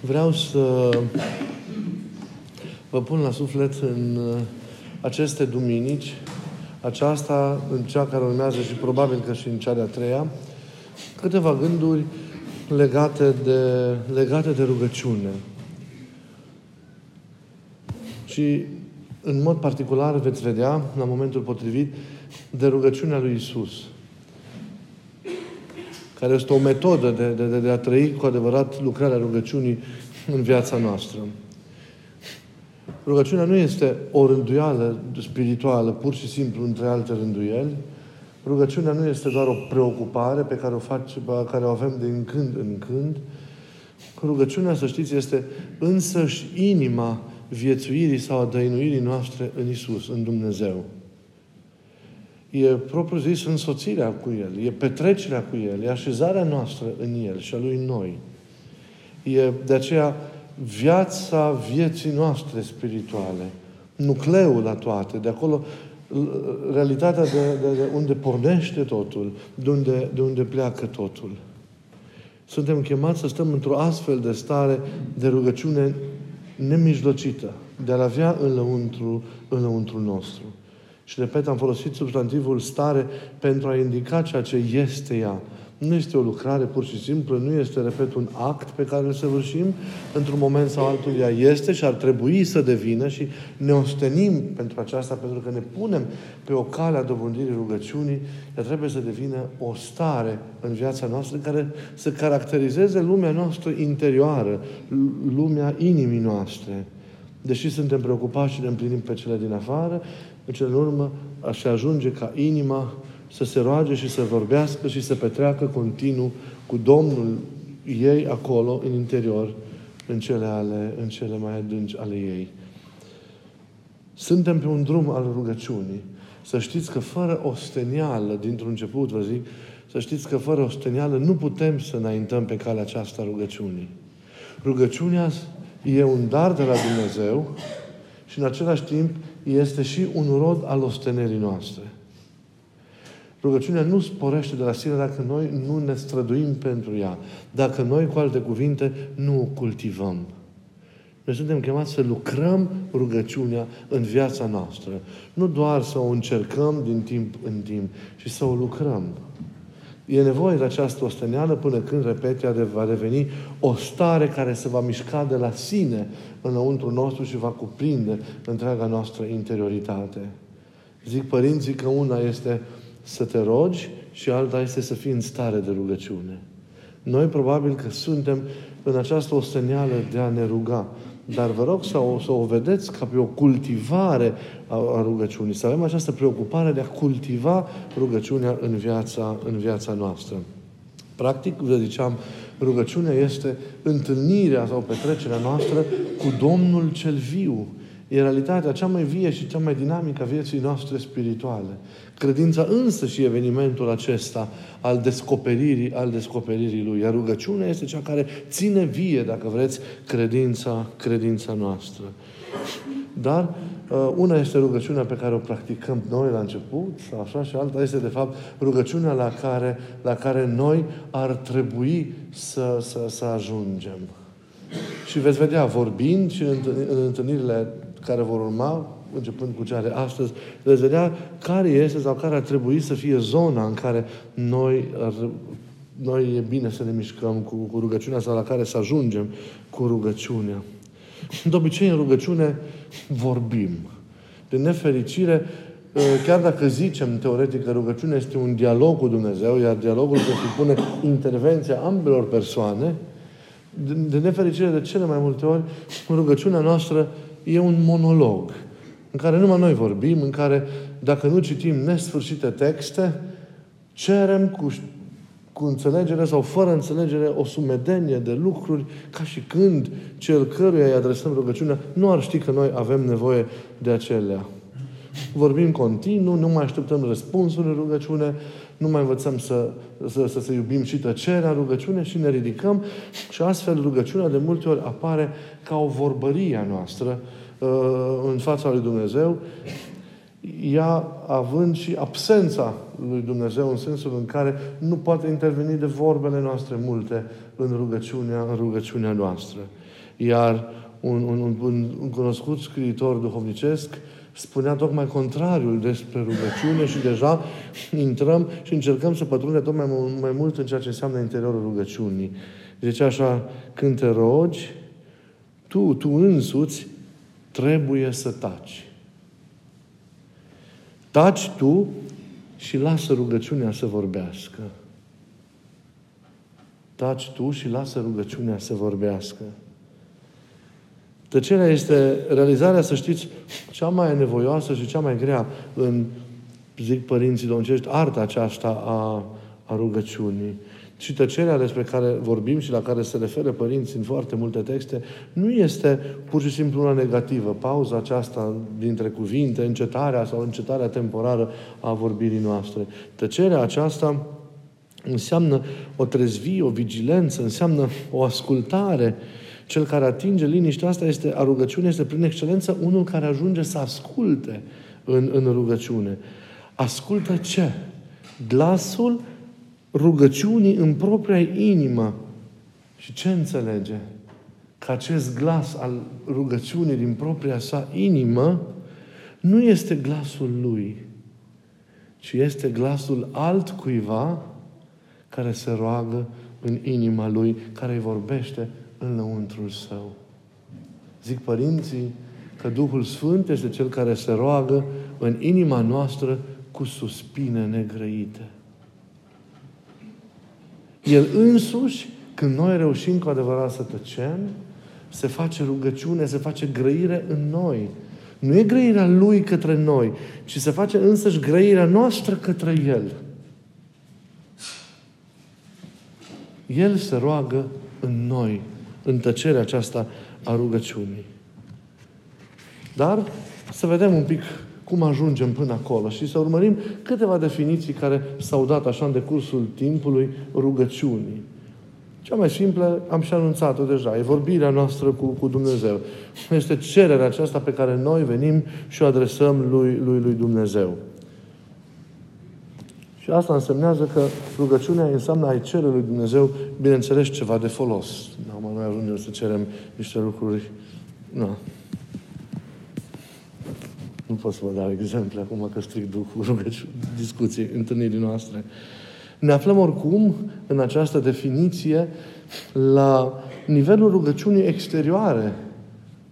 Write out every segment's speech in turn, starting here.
vreau să vă pun la suflet în uh, aceste duminici, aceasta, în cea care urmează și probabil că și în cea de-a treia, câteva gânduri legate de, legate de rugăciune. Și în mod particular veți vedea, la momentul potrivit, de rugăciunea lui Isus care este o metodă de, de, de a trăi cu adevărat lucrarea rugăciunii în viața noastră. Rugăciunea nu este o rânduială spirituală, pur și simplu, între alte rânduieli. Rugăciunea nu este doar o preocupare pe care o, face, pe care o avem din când în când. Rugăciunea, să știți, este însăși inima viețuirii sau a dăinuirii noastre în Isus, în Dumnezeu e propriu zis însoțirea cu El, e petrecerea cu El, e așezarea noastră în El și a Lui noi. E de aceea viața vieții noastre spirituale, nucleul la toate, de acolo realitatea de, de, de unde pornește totul, de unde, de unde pleacă totul. Suntem chemați să stăm într-o astfel de stare de rugăciune nemijlocită, de a avea în lăuntru, în lăuntru nostru. Și repet, am folosit substantivul stare pentru a indica ceea ce este ea. Nu este o lucrare pur și simplu, nu este, repet, un act pe care îl săvârșim într-un moment sau altul. Ea este și ar trebui să devină și ne ostenim pentru aceasta, pentru că ne punem pe o cale a dobândirii rugăciunii. Ea trebuie să devină o stare în viața noastră care să caracterizeze lumea noastră interioară, lumea inimii noastre. Deși suntem preocupați și ne împlinim pe cele din afară, în cele urmă aș ajunge ca inima să se roage și să vorbească și să petreacă continuu cu Domnul ei acolo, în interior, în cele, ale, în cele mai adânci ale ei. Suntem pe un drum al rugăciunii. Să știți că fără ostenială, dintr-un început vă zic, să știți că fără ostenială nu putem să înaintăm pe calea aceasta rugăciunii. Rugăciunea e un dar de la Dumnezeu și în același timp este și un rod al ostenerii noastre. Rugăciunea nu sporește de la sine dacă noi nu ne străduim pentru ea. Dacă noi, cu alte cuvinte, nu o cultivăm. Noi suntem chemați să lucrăm rugăciunea în viața noastră. Nu doar să o încercăm din timp în timp, ci să o lucrăm. E nevoie de această osteneală până când, repet, ea va deveni o stare care se va mișca de la sine înăuntru nostru și va cuprinde întreaga noastră interioritate. Zic părinții că una este să te rogi și alta este să fii în stare de rugăciune. Noi probabil că suntem în această osteneală de a ne ruga. Dar vă rog să o, să o vedeți ca pe o cultivare a, a rugăciunii. Să avem această preocupare de a cultiva rugăciunea în viața, în viața noastră. Practic, vă ziceam, rugăciunea este întâlnirea sau petrecerea noastră cu Domnul cel viu. E realitatea cea mai vie și cea mai dinamică a vieții noastre spirituale. Credința însă și evenimentul acesta al descoperirii, al descoperirii Lui. Iar rugăciunea este cea care ține vie, dacă vreți, credința, credința noastră. Dar uh, una este rugăciunea pe care o practicăm noi la început, sau așa, și alta este, de fapt, rugăciunea la care, la care noi ar trebui să, să, să ajungem. Și veți vedea, vorbind și în, în întâlnirile care vor urma, începând cu cea de astăzi, veți vedea care este sau care ar trebui să fie zona în care noi, ar, noi e bine să ne mișcăm cu, cu rugăciunea sau la care să ajungem cu rugăciunea. De obicei, în rugăciune vorbim. De nefericire, chiar dacă zicem teoretic că rugăciunea este un dialog cu Dumnezeu, iar dialogul presupune intervenția ambelor persoane, de, de nefericire de cele mai multe ori, rugăciunea noastră e un monolog în care numai noi vorbim, în care, dacă nu citim nesfârșite texte, cerem cu, cu înțelegere sau fără înțelegere o sumedenie de lucruri, ca și când cel căruia îi adresăm rugăciunea nu ar ști că noi avem nevoie de acelea. Vorbim continuu, nu mai așteptăm răspunsul în rugăciune, nu mai învățăm să, să, să, să iubim și tăcerea rugăciune și ne ridicăm și astfel rugăciunea de multe ori apare ca o vorbărie a noastră uh, în fața lui Dumnezeu, ea având și absența lui Dumnezeu în sensul în care nu poate interveni de vorbele noastre multe în rugăciunea, în rugăciunea noastră. Iar un, un, un, un cunoscut scriitor duhovnicesc spunea tocmai contrariul despre rugăciune și deja intrăm și încercăm să pătrundem tot mai, mai mult în ceea ce înseamnă interiorul rugăciunii. Zice așa, când te rogi, tu, tu însuți, trebuie să taci. Taci tu și lasă rugăciunea să vorbească. Taci tu și lasă rugăciunea să vorbească. Tăcerea este realizarea, să știți, cea mai nevoioasă și cea mai grea în, zic părinții domnicești, arta aceasta a, a rugăciunii. Și tăcerea despre care vorbim și la care se referă părinții în foarte multe texte, nu este pur și simplu una negativă. Pauza aceasta dintre cuvinte, încetarea sau încetarea temporară a vorbirii noastre. Tăcerea aceasta înseamnă o trezvie, o vigilență, înseamnă o ascultare. Cel care atinge liniștea asta este, a rugăciune este prin excelență unul care ajunge să asculte în, în rugăciune. Ascultă ce? Glasul rugăciunii în propria inimă. Și ce înțelege? Că acest glas al rugăciunii din propria sa inimă nu este glasul lui, ci este glasul altcuiva care se roagă în inima lui, care îi vorbește în lăuntrul său. Zic părinții că Duhul Sfânt este Cel care se roagă în inima noastră cu suspine negrăite. El însuși, când noi reușim cu adevărat să tăcem, se face rugăciune, se face grăire în noi. Nu e grăirea Lui către noi, ci se face însăși grăirea noastră către El. El se roagă în noi, în tăcerea aceasta a rugăciunii. Dar să vedem un pic cum ajungem până acolo și să urmărim câteva definiții care s-au dat așa în decursul timpului rugăciunii. Cea mai simplă, am și anunțat-o deja, e vorbirea noastră cu, cu Dumnezeu. Este cererea aceasta pe care noi venim și o adresăm lui, lui, lui Dumnezeu. Și asta însemnează că rugăciunea înseamnă a-i cere lui Dumnezeu, bineînțeles, ceva de folos. Nu, noi ajungem să cerem niște lucruri nu, nu pot să vă dau exemple acum că stric Duhul rugăciuni, discuții, întâlnirii noastre. Ne aflăm oricum în această definiție la nivelul rugăciunii exterioare,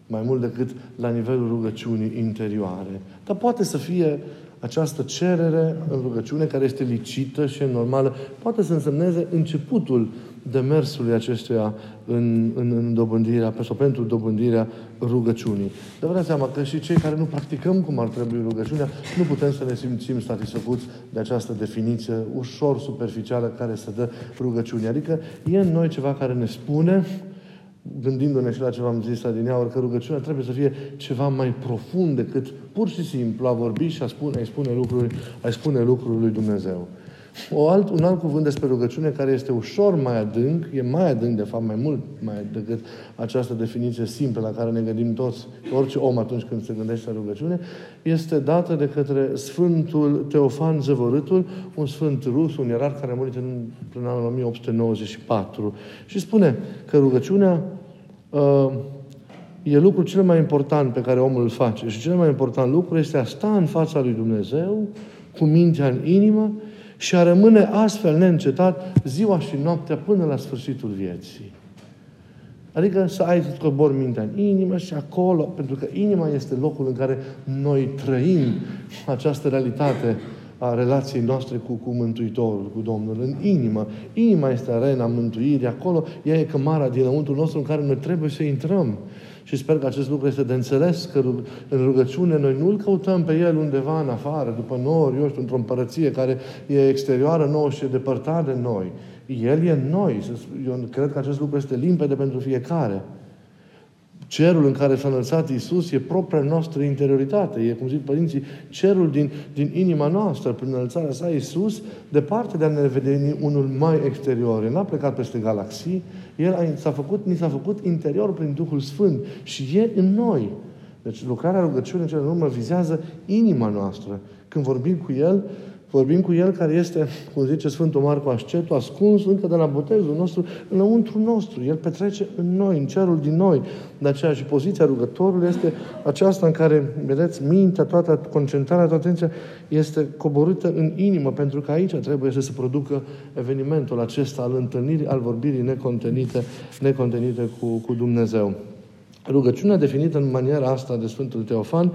mai mult decât la nivelul rugăciunii interioare. Dar poate să fie această cerere în rugăciune, care este licită și normală, poate să însemneze începutul demersului acestuia în, în, în dobândirea, sau pentru dobândirea rugăciunii. Dar vă dați seama că și cei care nu practicăm cum ar trebui rugăciunea, nu putem să ne simțim satisfăcuți de această definiție ușor superficială care se dă rugăciunii. Adică e în noi ceva care ne spune gândindu-ne și la ce v-am zis adineauri, că rugăciunea trebuie să fie ceva mai profund decât pur și simplu a vorbi și a spune, a spune lucruri, a spune lucruri lui Dumnezeu. O alt, un alt cuvânt despre rugăciune care este ușor mai adânc, e mai adânc, de fapt, mai mult mai decât această definiție simplă la care ne gândim toți, orice om atunci când se gândește la rugăciune, este dată de către Sfântul Teofan Zăvorâtul, un sfânt rus, un ierar care a murit în, în anul 1894. Și spune că rugăciunea uh, e lucrul cel mai important pe care omul îl face. Și cel mai important lucru este a sta în fața lui Dumnezeu, cu mintea în inimă și a rămâne astfel neîncetat ziua și noaptea până la sfârșitul vieții. Adică să ai să cobori mintea în inimă și acolo, pentru că inima este locul în care noi trăim această realitate a relației noastre cu, cu Mântuitorul, cu Domnul, în inimă. Inima este arena mântuirii, acolo ea e cămara dinăuntru nostru în care noi trebuie să intrăm. Și sper că acest lucru este de înțeles, că în rugăciune noi nu-L căutăm pe El undeva în afară, după nori, eu știu, într-o împărăție care e exterioară nouă și e depărtat de noi. El e în noi. Eu cred că acest lucru este limpede pentru fiecare. Cerul în care s-a înălțat Iisus e propria noastră interioritate. E, cum zic părinții, cerul din, din inima noastră, prin înălțarea sa, Iisus, departe de a ne vedea unul mai exterior. El n-a plecat peste galaxii, El a, s-a făcut, ni s-a făcut interior prin Duhul Sfânt și e în noi. Deci lucrarea rugăciunii cele din urmă vizează inima noastră. Când vorbim cu El, Vorbim cu El care este, cum zice Sfântul Marco Ascetu, ascuns încă de la botezul nostru, înăuntru nostru. El petrece în noi, în cerul din noi. De aceea și poziția rugătorului este aceasta în care, vedeți, mintea, toată concentrarea, toată atenția este coborâtă în inimă, pentru că aici trebuie să se producă evenimentul acesta al întâlnirii, al vorbirii necontenite, necontenite cu, cu Dumnezeu. Rugăciunea definită în maniera asta de Sfântul Teofan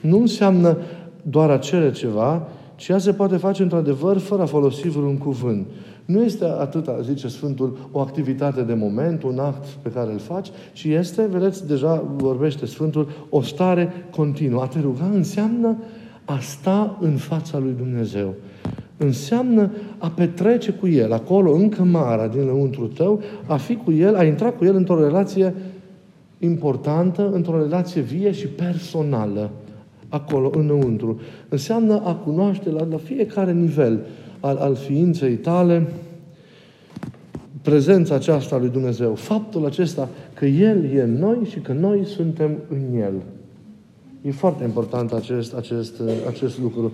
nu înseamnă doar a cere ceva, și ea se poate face într-adevăr fără a folosi vreun cuvânt. Nu este atât, zice Sfântul, o activitate de moment, un act pe care îl faci, ci este, vedeți, deja vorbește Sfântul, o stare continuă. A te ruga înseamnă a sta în fața lui Dumnezeu. Înseamnă a petrece cu El, acolo, în cămara din lăuntru tău, a fi cu El, a intra cu El într-o relație importantă, într-o relație vie și personală acolo, înăuntru. Înseamnă a cunoaște la, la fiecare nivel al, al ființei tale prezența aceasta lui Dumnezeu. Faptul acesta că El e în noi și că noi suntem în El. E foarte important acest, acest, acest lucru.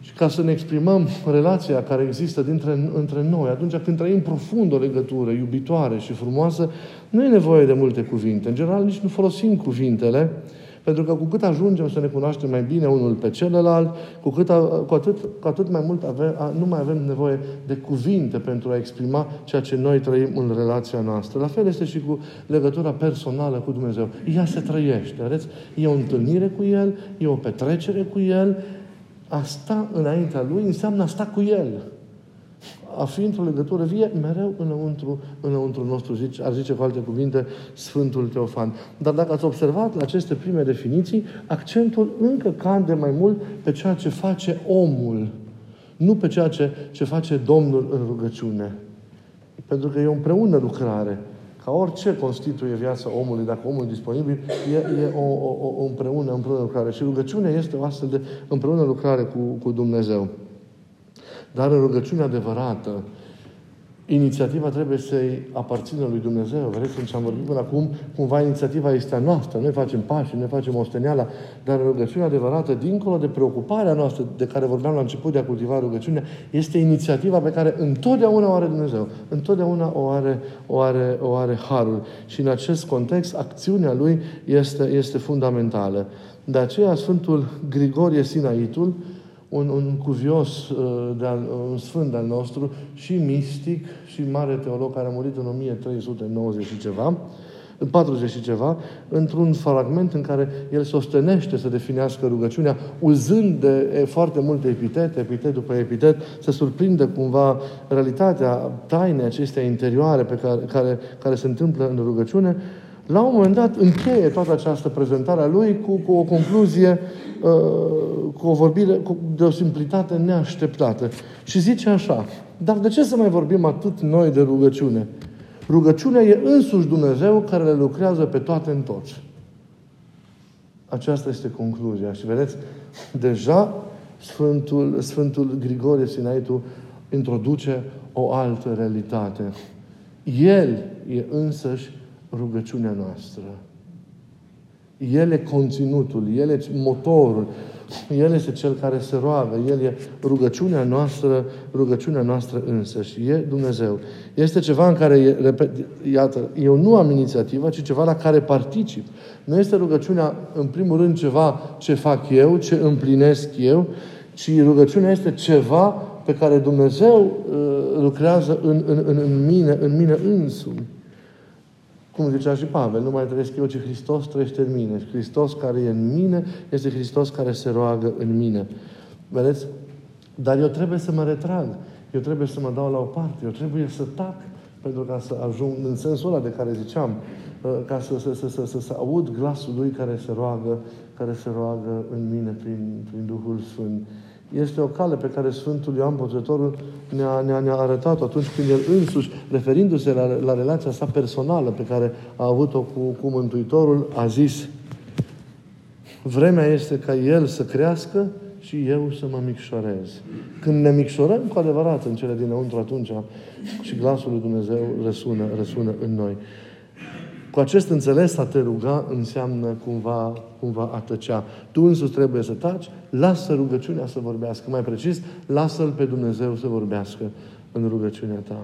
Și ca să ne exprimăm relația care există dintre, între noi, atunci când trăim profund o legătură iubitoare și frumoasă, nu e nevoie de multe cuvinte. În general, nici nu folosim cuvintele, pentru că cu cât ajungem să ne cunoaștem mai bine unul pe celălalt, cu, cât, cu, atât, cu atât mai mult avem, nu mai avem nevoie de cuvinte pentru a exprima ceea ce noi trăim în relația noastră. La fel este și cu legătura personală cu Dumnezeu. Ea se trăiește, vedeți? E o întâlnire cu El, e o petrecere cu El. A sta înaintea Lui înseamnă a sta cu El a fi într-o legătură vie mereu înăuntru, înăuntru nostru, zice, ar zice cu alte cuvinte Sfântul Teofan. Dar dacă ați observat la aceste prime definiții, accentul încă cade mai mult pe ceea ce face omul, nu pe ceea ce, ce face Domnul în rugăciune. Pentru că e o împreună lucrare. Ca orice constituie viața omului, dacă omul e disponibil, e, e o, o, o împreună, împreună lucrare. Și rugăciunea este o astfel de împreună lucrare cu, cu Dumnezeu. Dar în rugăciunea adevărată, inițiativa trebuie să-i aparțină lui Dumnezeu. Vedeți, când am vorbit până acum, cumva inițiativa este a noastră. Noi facem pași, noi facem osteneala, dar în rugăciunea adevărată, dincolo de preocuparea noastră de care vorbeam la început de a cultiva rugăciunea, este inițiativa pe care întotdeauna o are Dumnezeu. Întotdeauna o are, o are, o are Harul. Și în acest context, acțiunea Lui este, este fundamentală. De aceea, Sfântul Grigorie Sinaitul, un, un cuvios, uh, de al, un sfânt al nostru, și mistic, și mare teolog care a murit în 1390 și ceva, în 40 și ceva, într-un fragment în care el sostenește să definească rugăciunea, uzând de foarte multe epitete, epitet după epitet, să surprinde cumva realitatea tainei acestea interioare pe care, care, care se întâmplă în rugăciune, la un moment dat încheie toată această prezentare a lui cu, cu o concluzie Uh, cu o vorbire cu, de o simplitate neașteptată. Și zice așa, dar de ce să mai vorbim atât noi de rugăciune? Rugăciunea e însuși Dumnezeu care le lucrează pe toate în toți. Aceasta este concluzia. Și vedeți, deja Sfântul, Sfântul Grigorie Sinaitu introduce o altă realitate. El e însăși rugăciunea noastră. El e conținutul, El e motorul, El este Cel care se roagă, El e rugăciunea noastră, rugăciunea noastră însă și e Dumnezeu. Este ceva în care, repet, iată, eu nu am inițiativa, ci ceva la care particip. Nu este rugăciunea, în primul rând, ceva ce fac eu, ce împlinesc eu, ci rugăciunea este ceva pe care Dumnezeu uh, lucrează în, în, în, în mine, în mine însumi. Cum zicea și Pavel, nu mai trăiesc eu, ci Hristos trăiește în mine. Și Hristos care e în mine este Hristos care se roagă în mine. Vedeți? Dar eu trebuie să mă retrag. Eu trebuie să mă dau la o parte. Eu trebuie să tac pentru ca să ajung în sensul ăla de care ziceam, uh, ca să, să, să, să, să, să aud glasul Lui care se roagă, care se roagă în mine prin, prin Duhul Sfânt este o cale pe care Sfântul Ioan Botezătorul ne-a, ne-a, ne-a arătat-o atunci când el însuși, referindu-se la, la relația sa personală pe care a avut-o cu, cu Mântuitorul, a zis Vremea este ca El să crească și eu să mă micșorez. Când ne micșorăm cu adevărat în cele dinăuntru atunci și glasul lui Dumnezeu răsună, răsună în noi. Cu acest înțeles a te ruga înseamnă cumva, cumva a tăcea. Tu însuți trebuie să taci, lasă rugăciunea să vorbească. Mai precis, lasă-L pe Dumnezeu să vorbească în rugăciunea ta.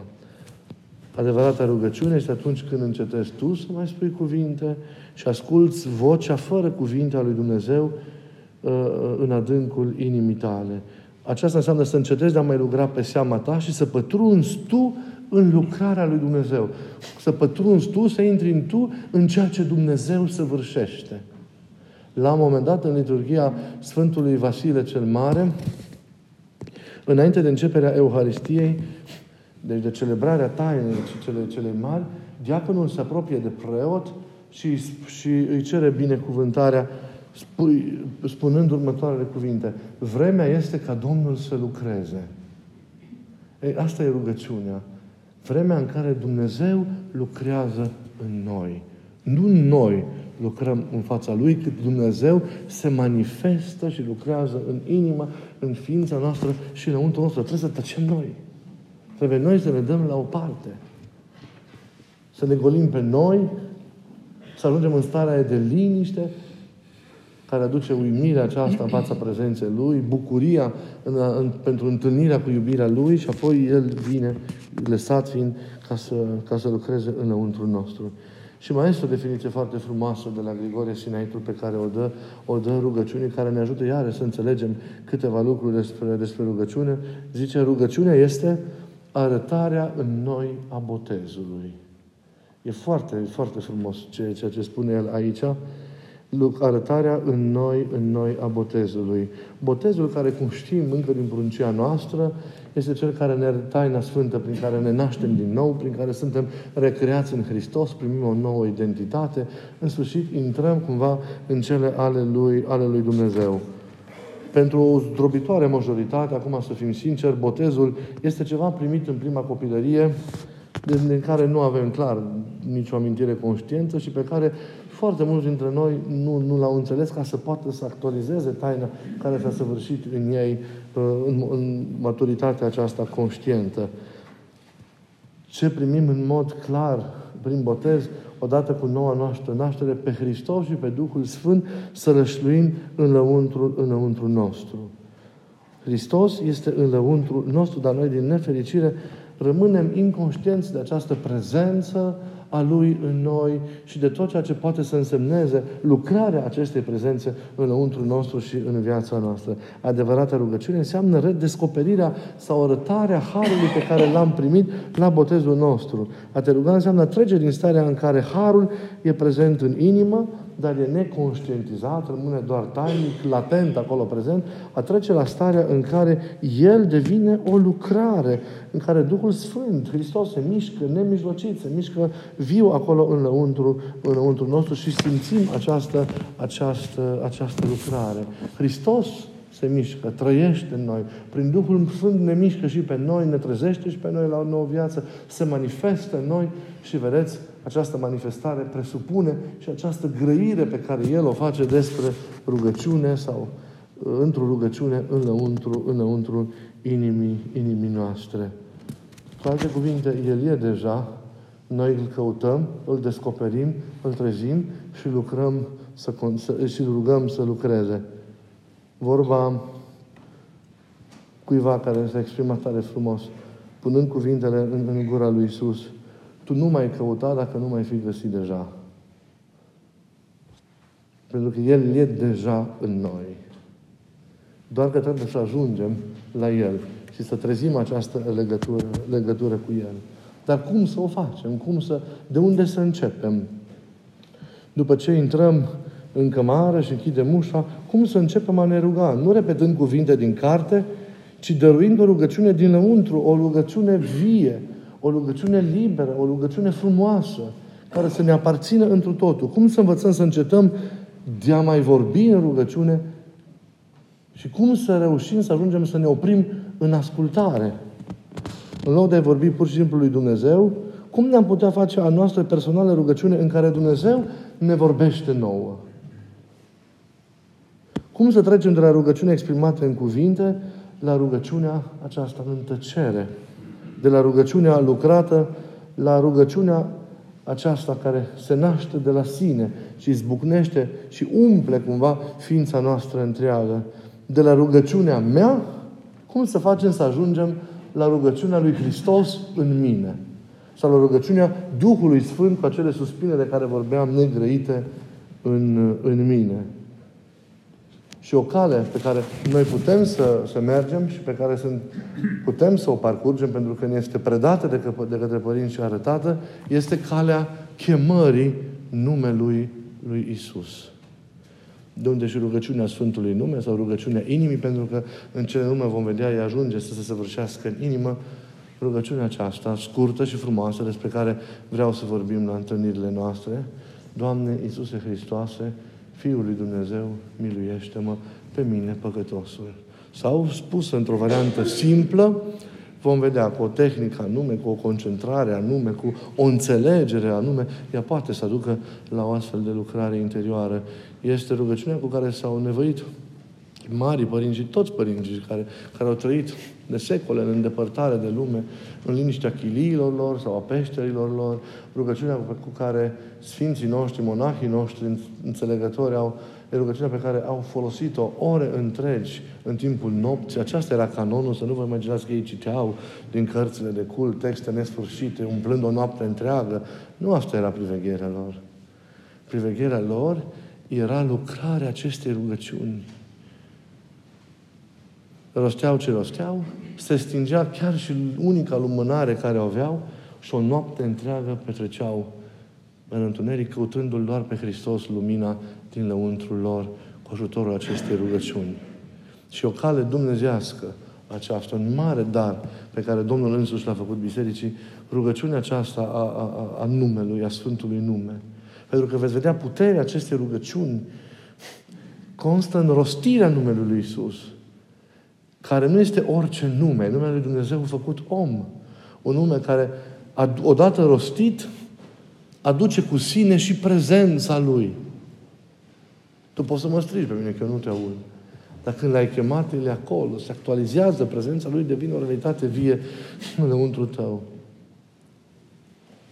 Adevărata rugăciune este atunci când încetezi tu să mai spui cuvinte și asculți vocea fără cuvinte a lui Dumnezeu uh, uh, în adâncul inimii tale. Aceasta înseamnă să încetezi de a mai lucra pe seama ta și să pătrunzi tu în lucrarea lui Dumnezeu. Să pătrunzi tu, să intri în tu în ceea ce Dumnezeu săvârșește. La un moment dat, în liturgia Sfântului Vasile cel Mare, înainte de începerea Euharistiei, deci de celebrarea tainei cele, cele mari, diaconul se apropie de preot și, și îi cere binecuvântarea spunând următoarele cuvinte. Vremea este ca Domnul să lucreze. Ei, asta e rugăciunea. Vremea în care Dumnezeu lucrează în noi. Nu noi lucrăm în fața Lui, cât Dumnezeu se manifestă și lucrează în inima, în ființa noastră și înăuntru nostru. Trebuie să tăcem noi. Trebuie noi să ne dăm la o parte. Să ne golim pe noi, să ajungem în starea de liniște, care aduce uimirea aceasta în fața prezenței Lui, bucuria în, în, pentru întâlnirea cu iubirea Lui și apoi El vine, lăsat fiind, ca să, ca să lucreze înăuntru nostru. Și mai este o definiție foarte frumoasă de la Grigorie Sinaitul pe care o dă, o dă rugăciunii, care ne ajută iară să înțelegem câteva lucruri despre, despre rugăciune. Zice, rugăciunea este arătarea în noi a botezului. E foarte, foarte frumos ceea ce spune el aici arătarea în noi, în noi a botezului. Botezul care, cum știm încă din pruncia noastră, este cel care ne arată taina sfântă prin care ne naștem din nou, prin care suntem recreați în Hristos, primim o nouă identitate, în sfârșit intrăm cumva în cele ale Lui, ale lui Dumnezeu. Pentru o zdrobitoare majoritate, acum să fim sinceri, botezul este ceva primit în prima copilărie, din care nu avem clar nicio amintire conștientă și pe care foarte mulți dintre noi nu, nu l-au înțeles ca să poată să actualizeze taina care s-a săvârșit în ei uh, în, în maturitatea aceasta conștientă. Ce primim în mod clar prin botez, odată cu noua noastră naștere, pe Hristos și pe Duhul Sfânt, să rășluim înăuntru, înăuntru nostru. Hristos este înăuntru nostru, dar noi, din nefericire, rămânem inconștienți de această prezență a Lui în noi și de tot ceea ce poate să însemneze lucrarea acestei prezențe înăuntru nostru și în viața noastră. Adevărata rugăciune înseamnă redescoperirea sau arătarea Harului pe care l-am primit la botezul nostru. A te ruga înseamnă trece din starea în care Harul e prezent în inimă, dar e neconștientizat, rămâne doar tainic, latent acolo prezent, a trece la starea în care El devine o lucrare, în care Duhul Sfânt, Hristos, se mișcă nemijlocit, se mișcă viu acolo înăuntru, înăuntru nostru și simțim această, această, această lucrare. Hristos se mișcă, trăiește în noi. Prin Duhul Sfânt ne mișcă și pe noi, ne trezește și pe noi la o nouă viață, se manifestă în noi și vedeți, această manifestare presupune și această grăire pe care El o face despre rugăciune sau uh, într-o rugăciune înăuntru, înăuntru inimii, inimii noastre. Cu alte cuvinte, El e deja, noi îl căutăm, îl descoperim, îl trezim și lucrăm să, să, și rugăm să lucreze. Vorba cuiva care s-a exprimat tare frumos, punând cuvintele în, în gura lui Isus. Tu nu mai căuta dacă nu mai fi găsit deja. Pentru că El e deja în noi. Doar că trebuie să ajungem la El și să trezim această legătură, legătură cu El. Dar cum să o facem? Cum să, de unde să începem? După ce intrăm în cămară și închidem ușa, cum să începem a ne ruga? Nu repetând cuvinte din carte, ci dăruind o rugăciune dinăuntru, o rugăciune vie, o rugăciune liberă, o rugăciune frumoasă, care să ne aparțină întru totul. Cum să învățăm să încetăm de a mai vorbi în rugăciune și cum să reușim să ajungem să ne oprim în ascultare. În loc de a vorbi pur și simplu lui Dumnezeu, cum ne-am putea face a noastră personală rugăciune în care Dumnezeu ne vorbește nouă? Cum să trecem de la rugăciunea exprimată în cuvinte la rugăciunea aceasta în tăcere? De la rugăciunea lucrată la rugăciunea aceasta care se naște de la sine și izbucnește și umple cumva ființa noastră întreagă. De la rugăciunea mea, cum să facem să ajungem la rugăciunea lui Hristos în mine? Sau la rugăciunea Duhului Sfânt cu acele suspine de care vorbeam negrăite în, în mine. Și o cale pe care noi putem să, să mergem și pe care sunt, putem să o parcurgem pentru că ne este predată de, că, de către părinți și arătată, este calea chemării numelui lui Isus. De unde și rugăciunea Sfântului Nume sau rugăciunea inimii, pentru că în cele nume vom vedea, ea ajunge să se săvârșească în inimă rugăciunea aceasta, scurtă și frumoasă, despre care vreau să vorbim la întâlnirile noastre. Doamne Iisuse Hristoase, Fiul lui Dumnezeu, miluiește-mă pe mine, păcătosul. Sau spus într-o variantă simplă, vom vedea cu o tehnică anume, cu o concentrare anume, cu o înțelegere anume, ea poate să aducă la o astfel de lucrare interioară. Este rugăciunea cu care s-au nevoit mari părinți și toți părinții care, care au trăit de secole în îndepărtare de lume, în liniștea chiliilor lor sau a peșterilor lor, rugăciunea cu care Sfinții noștri, monahii noștri, înțelegători au, e rugăciunea pe care au folosit-o ore întregi în timpul nopții. Aceasta era canonul, să nu vă imaginați că ei citeau din cărțile de cult texte nesfârșite, umplând o noapte întreagă. Nu asta era privegherea lor. Privegherea lor era lucrarea acestei rugăciuni rosteau ce rosteau, se stingea chiar și unica lumânare care o aveau și o noapte întreagă petreceau în întuneric, căutându-L doar pe Hristos, lumina din lăuntrul lor, cu ajutorul acestei rugăciuni. Și o cale dumnezească aceasta, un mare dar pe care Domnul însuși l-a făcut bisericii, rugăciunea aceasta a, a, a numelui, a Sfântului nume. Pentru că veți vedea puterea acestei rugăciuni constă în rostirea numelui lui Isus care nu este orice nume, numele lui Dumnezeu făcut om. Un nume care, odată rostit, aduce cu sine și prezența Lui. Tu poți să mă strigi pe mine, că eu nu te aud. Dar când l-ai chemat, el e acolo, se actualizează, prezența Lui devine o realitate vie înăuntru tău.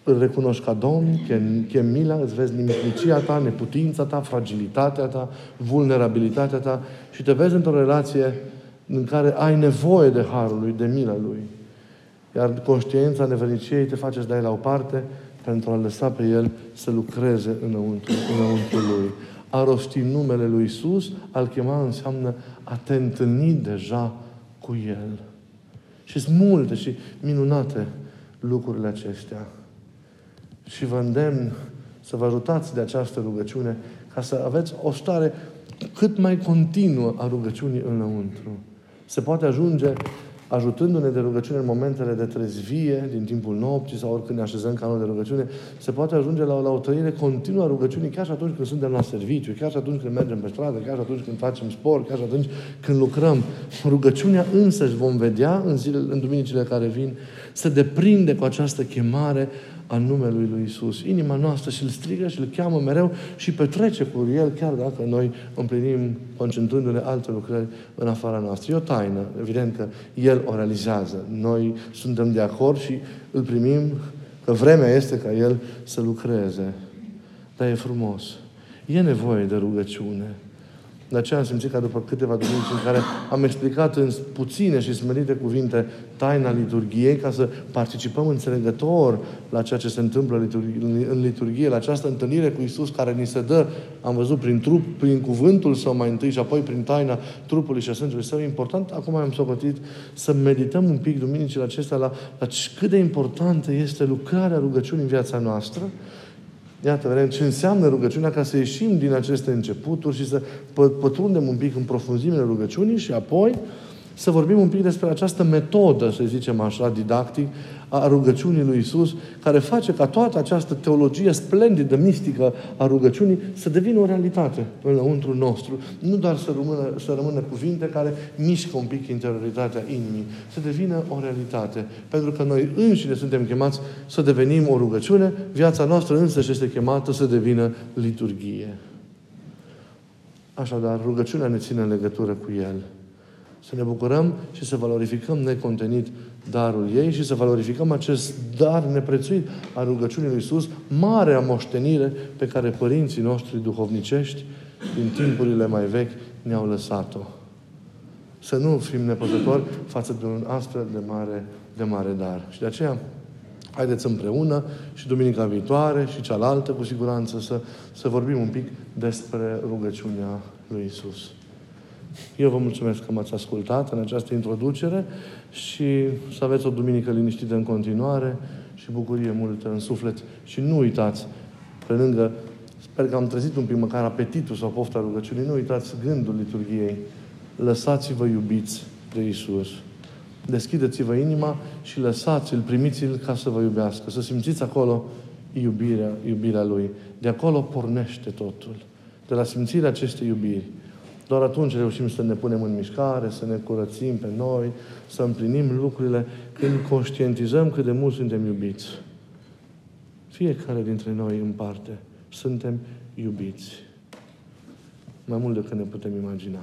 Îl recunoști ca Domn, chem mila, îți vezi nimicnicia ta, neputința ta, fragilitatea ta, vulnerabilitatea ta și te vezi într-o relație în care ai nevoie de harul lui, de mila lui. Iar conștiința neverniciei te face să dai la o parte pentru a lăsa pe el să lucreze înăuntru, înăuntru lui. A rosti numele lui Isus, al chema înseamnă a te întâlni deja cu El. Și sunt multe și minunate lucrurile acestea. Și vă îndemn să vă ajutați de această rugăciune ca să aveți o stare cât mai continuă a rugăciunii înăuntru. Se poate ajunge ajutându-ne de rugăciune în momentele de trezvie, din timpul nopții sau oricând ne așezăm canul de rugăciune, se poate ajunge la, la o trăire continuă a rugăciunii chiar și atunci când suntem la serviciu, chiar și atunci când mergem pe stradă, chiar și atunci când facem sport, chiar și atunci când lucrăm. Rugăciunea însăși vom vedea în, zile, în duminicile care vin, să deprinde cu această chemare a numelui lui Isus. Inima noastră și îl strigă și îl cheamă mereu și petrece cu el, chiar dacă noi împlinim, concentrându-ne alte lucrări în afara noastră. E o taină. Evident că el o realizează. Noi suntem de acord și îl primim că vremea este ca el să lucreze. Dar e frumos. E nevoie de rugăciune. De aceea am simțit că după câteva duminici în care am explicat în puține și smerite cuvinte taina liturgiei ca să participăm înțelegător la ceea ce se întâmplă în liturgie, la această întâlnire cu Isus care ni se dă, am văzut prin trup, prin cuvântul său mai întâi și apoi prin taina trupului și a sângelui său. E important, acum am socotit, să medităm un pic duminicile acestea la, la cât de importantă este lucrarea rugăciunii în viața noastră Iată, vedem ce înseamnă rugăciunea ca să ieșim din aceste începuturi și să pătrundem un pic în profunzimile rugăciunii și apoi să vorbim un pic despre această metodă, să zicem așa, didactic, a rugăciunii lui Isus, care face ca toată această teologie splendidă, mistică a rugăciunii să devină o realitate înăuntru nostru. Nu doar să rămână, să rămână cuvinte care mișcă un pic interioritatea inimii, să devină o realitate. Pentru că noi înșine suntem chemați să devenim o rugăciune, viața noastră însă este chemată să devină liturgie. Așadar, rugăciunea ne ține în legătură cu El. Să ne bucurăm și să valorificăm necontenit darul ei și să valorificăm acest dar neprețuit a rugăciunii lui Iisus, marea moștenire pe care părinții noștri duhovnicești din timpurile mai vechi ne-au lăsat-o. Să nu fim nepăsători față de un astfel de mare, de mare dar. Și de aceea, haideți împreună și duminica viitoare și cealaltă, cu siguranță, să, să vorbim un pic despre rugăciunea lui Isus. Eu vă mulțumesc că m-ați ascultat în această introducere și să aveți o duminică liniștită în continuare și bucurie multă în suflet. Și nu uitați, pe lângă, sper că am trezit un pic măcar apetitul sau pofta rugăciunii, nu uitați gândul liturgiei. Lăsați-vă iubiți de Isus. Deschideți-vă inima și lăsați-l, primiți-l ca să vă iubească. Să simțiți acolo iubirea, iubirea Lui. De acolo pornește totul. De la simțirea acestei iubiri. Doar atunci reușim să ne punem în mișcare, să ne curățim pe noi, să împlinim lucrurile când conștientizăm cât de mult suntem iubiți. Fiecare dintre noi în parte suntem iubiți. Mai mult decât ne putem imagina.